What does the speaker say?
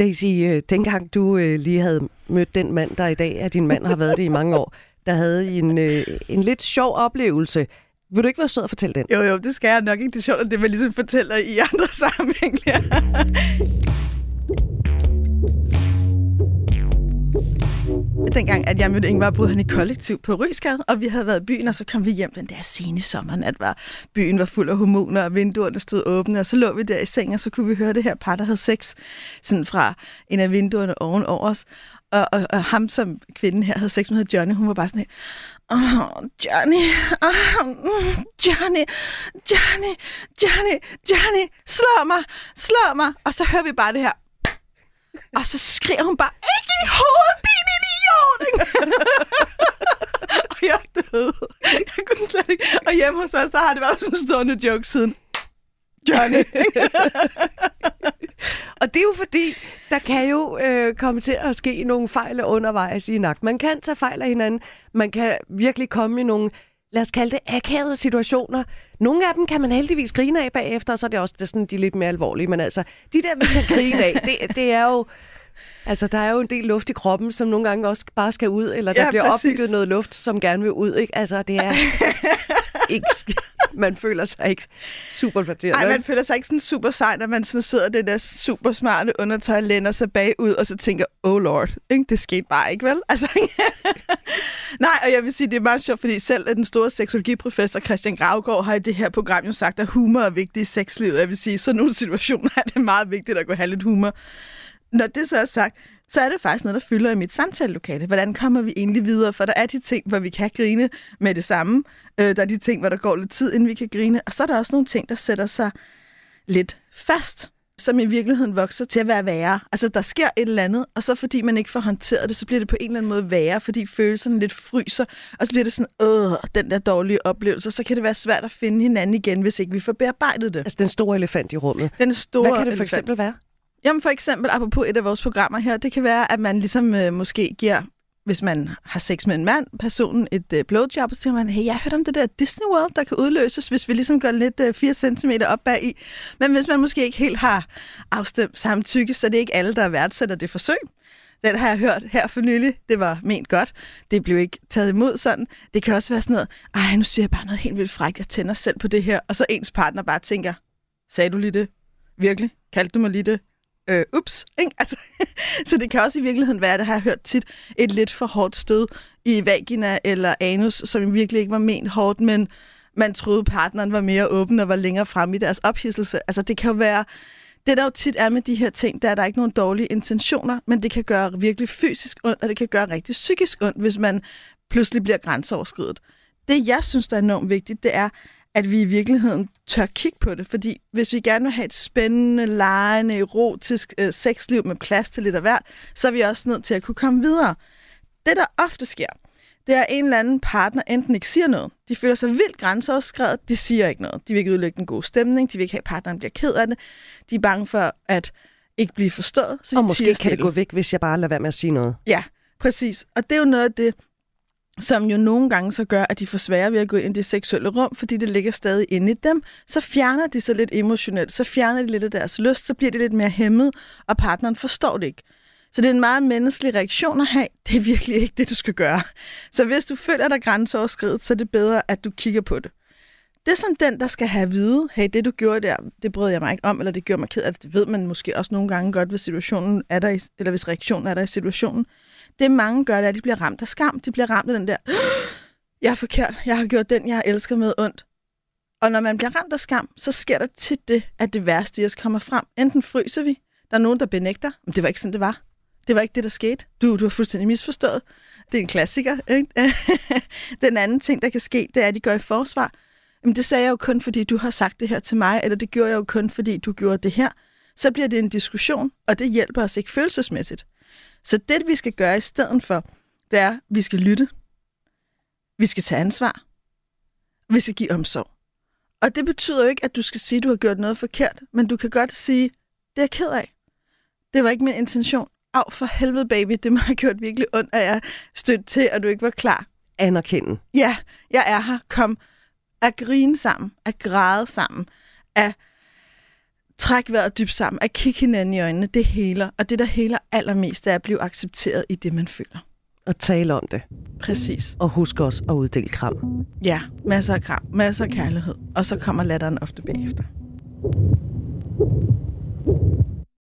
Daisy, øh, dengang du øh, lige havde mødt den mand, der i dag er din mand, har været det i mange år, der havde I en, øh, en lidt sjov oplevelse. Vil du ikke være sød at fortælle den? Jo, jo, det skal jeg nok ikke. Det er sjovt, at det man ligesom fortæller i andre sammenhænge. dengang, at jeg mødte Ingvar, boede han i kollektiv på Rysgade, og vi havde været i byen, og så kom vi hjem den der sene sommernat, var byen var fuld af hormoner, og vinduerne stod åbne, og så lå vi der i sengen, og så kunne vi høre det her par, der havde sex, sådan fra en af vinduerne ovenover os. Og, og, og ham, som kvinden her havde sex med, Johnny, hun var bare sådan her, oh, Johnny, oh, Johnny, Johnny, Johnny, Johnny, slå mig, slå mig. Og så hører vi bare det her. Og så skriger hun bare, ikke i hovedet, idiot! og jeg døde. Jeg kunne slet ikke. Og hjemme hos os, der har det været sådan en stående joke siden. Johnny. og det er jo fordi, der kan jo øh, komme til at ske nogle fejl undervejs i nak. Man kan tage fejl af hinanden. Man kan virkelig komme i nogle, lad os kalde det, akavede situationer. Nogle af dem kan man heldigvis grine af bagefter, og så er det også det er sådan, de lidt mere alvorlige. Men altså, de der, vi kan grine af, det, det er jo Altså, der er jo en del luft i kroppen, som nogle gange også bare skal ud, eller der ja, bliver præcis. opbygget noget luft, som gerne vil ud, ikke? Altså, det er ikke... Man føler sig ikke super flateret. Nej, man føler sig ikke sådan super sej, når man sådan sidder det der super smarte undertøj, lænder sig bagud, og så tænker, oh lord, ikke? det skete bare ikke, vel? Altså, Nej, og jeg vil sige, det er meget sjovt, fordi selv den store seksologiprofessor Christian Gravgaard har i det her program jo sagt, at humor er vigtigt i sexlivet. Jeg vil sige, så nogle situationer er det meget vigtigt at kunne have lidt humor. Når det så er sagt, så er det faktisk noget, der fylder i mit samtalelokale. Hvordan kommer vi egentlig videre? For der er de ting, hvor vi kan grine med det samme. Øh, der er de ting, hvor der går lidt tid, inden vi kan grine. Og så er der også nogle ting, der sætter sig lidt fast som i virkeligheden vokser til at være værre. Altså, der sker et eller andet, og så fordi man ikke får håndteret det, så bliver det på en eller anden måde værre, fordi følelserne lidt fryser, og så bliver det sådan, åh, den der dårlige oplevelse, så kan det være svært at finde hinanden igen, hvis ikke vi får bearbejdet det. Altså den store elefant i rummet. Den store Hvad kan det for elefant. eksempel være? Jamen for eksempel, apropos et af vores programmer her, det kan være, at man ligesom øh, måske giver, hvis man har sex med en mand, personen et øh, blowjob, og så tænker man, hey, jeg har hørt om det der Disney World, der kan udløses, hvis vi ligesom går lidt øh, 4 cm op bag i. Men hvis man måske ikke helt har afstemt samtykke, så er det ikke alle, der værdsætter det forsøg. Den har jeg hørt her for nylig. Det var ment godt. Det blev ikke taget imod sådan. Det kan også være sådan noget, ej, nu siger jeg bare noget helt vildt frækt. Jeg tænder selv på det her. Og så ens partner bare tænker, sagde du lige det? Virkelig? Kaldte du mig lige det? Øh, ups. Ikke? Altså, så det kan også i virkeligheden være, det har jeg hørt tit, et lidt for hårdt stød i vagina eller anus, som virkelig ikke var ment hårdt, men man troede, partneren var mere åben og var længere frem i deres ophidselse. Altså det kan jo være, det der jo tit er med de her ting, der er der er ikke nogen dårlige intentioner, men det kan gøre virkelig fysisk ondt, og det kan gøre rigtig psykisk ondt, hvis man pludselig bliver grænseoverskridet. Det, jeg synes, der er enormt vigtigt, det er, at vi i virkeligheden tør kigge på det. Fordi hvis vi gerne vil have et spændende, lejende, erotisk øh, sexliv med plads til lidt af hvert, så er vi også nødt til at kunne komme videre. Det, der ofte sker, det er, at en eller anden partner enten ikke siger noget. De føler sig vildt grænseoverskrevet. De siger ikke noget. De vil ikke udlægge en god stemning. De vil ikke have, at partneren bliver ked af det. De er bange for at ikke blive forstået. Så og måske kan det gå væk, hvis jeg bare lader være med at sige noget. Ja, præcis. Og det er jo noget af det, som jo nogle gange så gør, at de får svære ved at gå ind i det seksuelle rum, fordi det ligger stadig inde i dem. Så fjerner de sig lidt emotionelt, så fjerner de lidt af deres lyst, så bliver de lidt mere hæmmet, og partneren forstår det ikke. Så det er en meget menneskelig reaktion at have. Det er virkelig ikke det, du skal gøre. Så hvis du føler dig grænseoverskridet, så er det bedre, at du kigger på det. Det som den, der skal have at vide, hey, det du gjorde der, det brød jeg mig ikke om, eller det gjorde mig ked af det. Det ved man måske også nogle gange godt, hvis situationen er der, i, eller hvis reaktionen er der i situationen. Det mange gør, det er, at de bliver ramt af skam. De bliver ramt af den der, jeg er forkert, jeg har gjort den, jeg elsker med ondt. Og når man bliver ramt af skam, så sker der tit det, at det værste i os kommer frem. Enten fryser vi, der er nogen, der benægter, men det var ikke sådan, det var. Det var ikke det, der skete. Du, du har fuldstændig misforstået. Det er en klassiker. Ikke? den anden ting, der kan ske, det er, at de går i forsvar. Jamen, det sagde jeg jo kun, fordi du har sagt det her til mig, eller det gjorde jeg jo kun, fordi du gjorde det her. Så bliver det en diskussion, og det hjælper os ikke følelsesmæssigt. Så det, vi skal gøre i stedet for, det er, at vi skal lytte. Vi skal tage ansvar. Vi skal give omsorg. Og det betyder jo ikke, at du skal sige, at du har gjort noget forkert, men du kan godt sige, det er jeg ked af. Det var ikke min intention. Af for helvede, baby, det må have gjort virkelig ondt, at jeg stødte til, at du ikke var klar. Anerkende. Ja, jeg er her. Kom at grine sammen, at græde sammen, at Træk vejret dybt sammen. At kigge hinanden i øjnene, det heler. Og det, der heler allermest, det er at blive accepteret i det, man føler. Og tale om det. Præcis. Og husk også at uddele kram. Ja, masser af kram, masser af kærlighed. Og så kommer latteren ofte bagefter.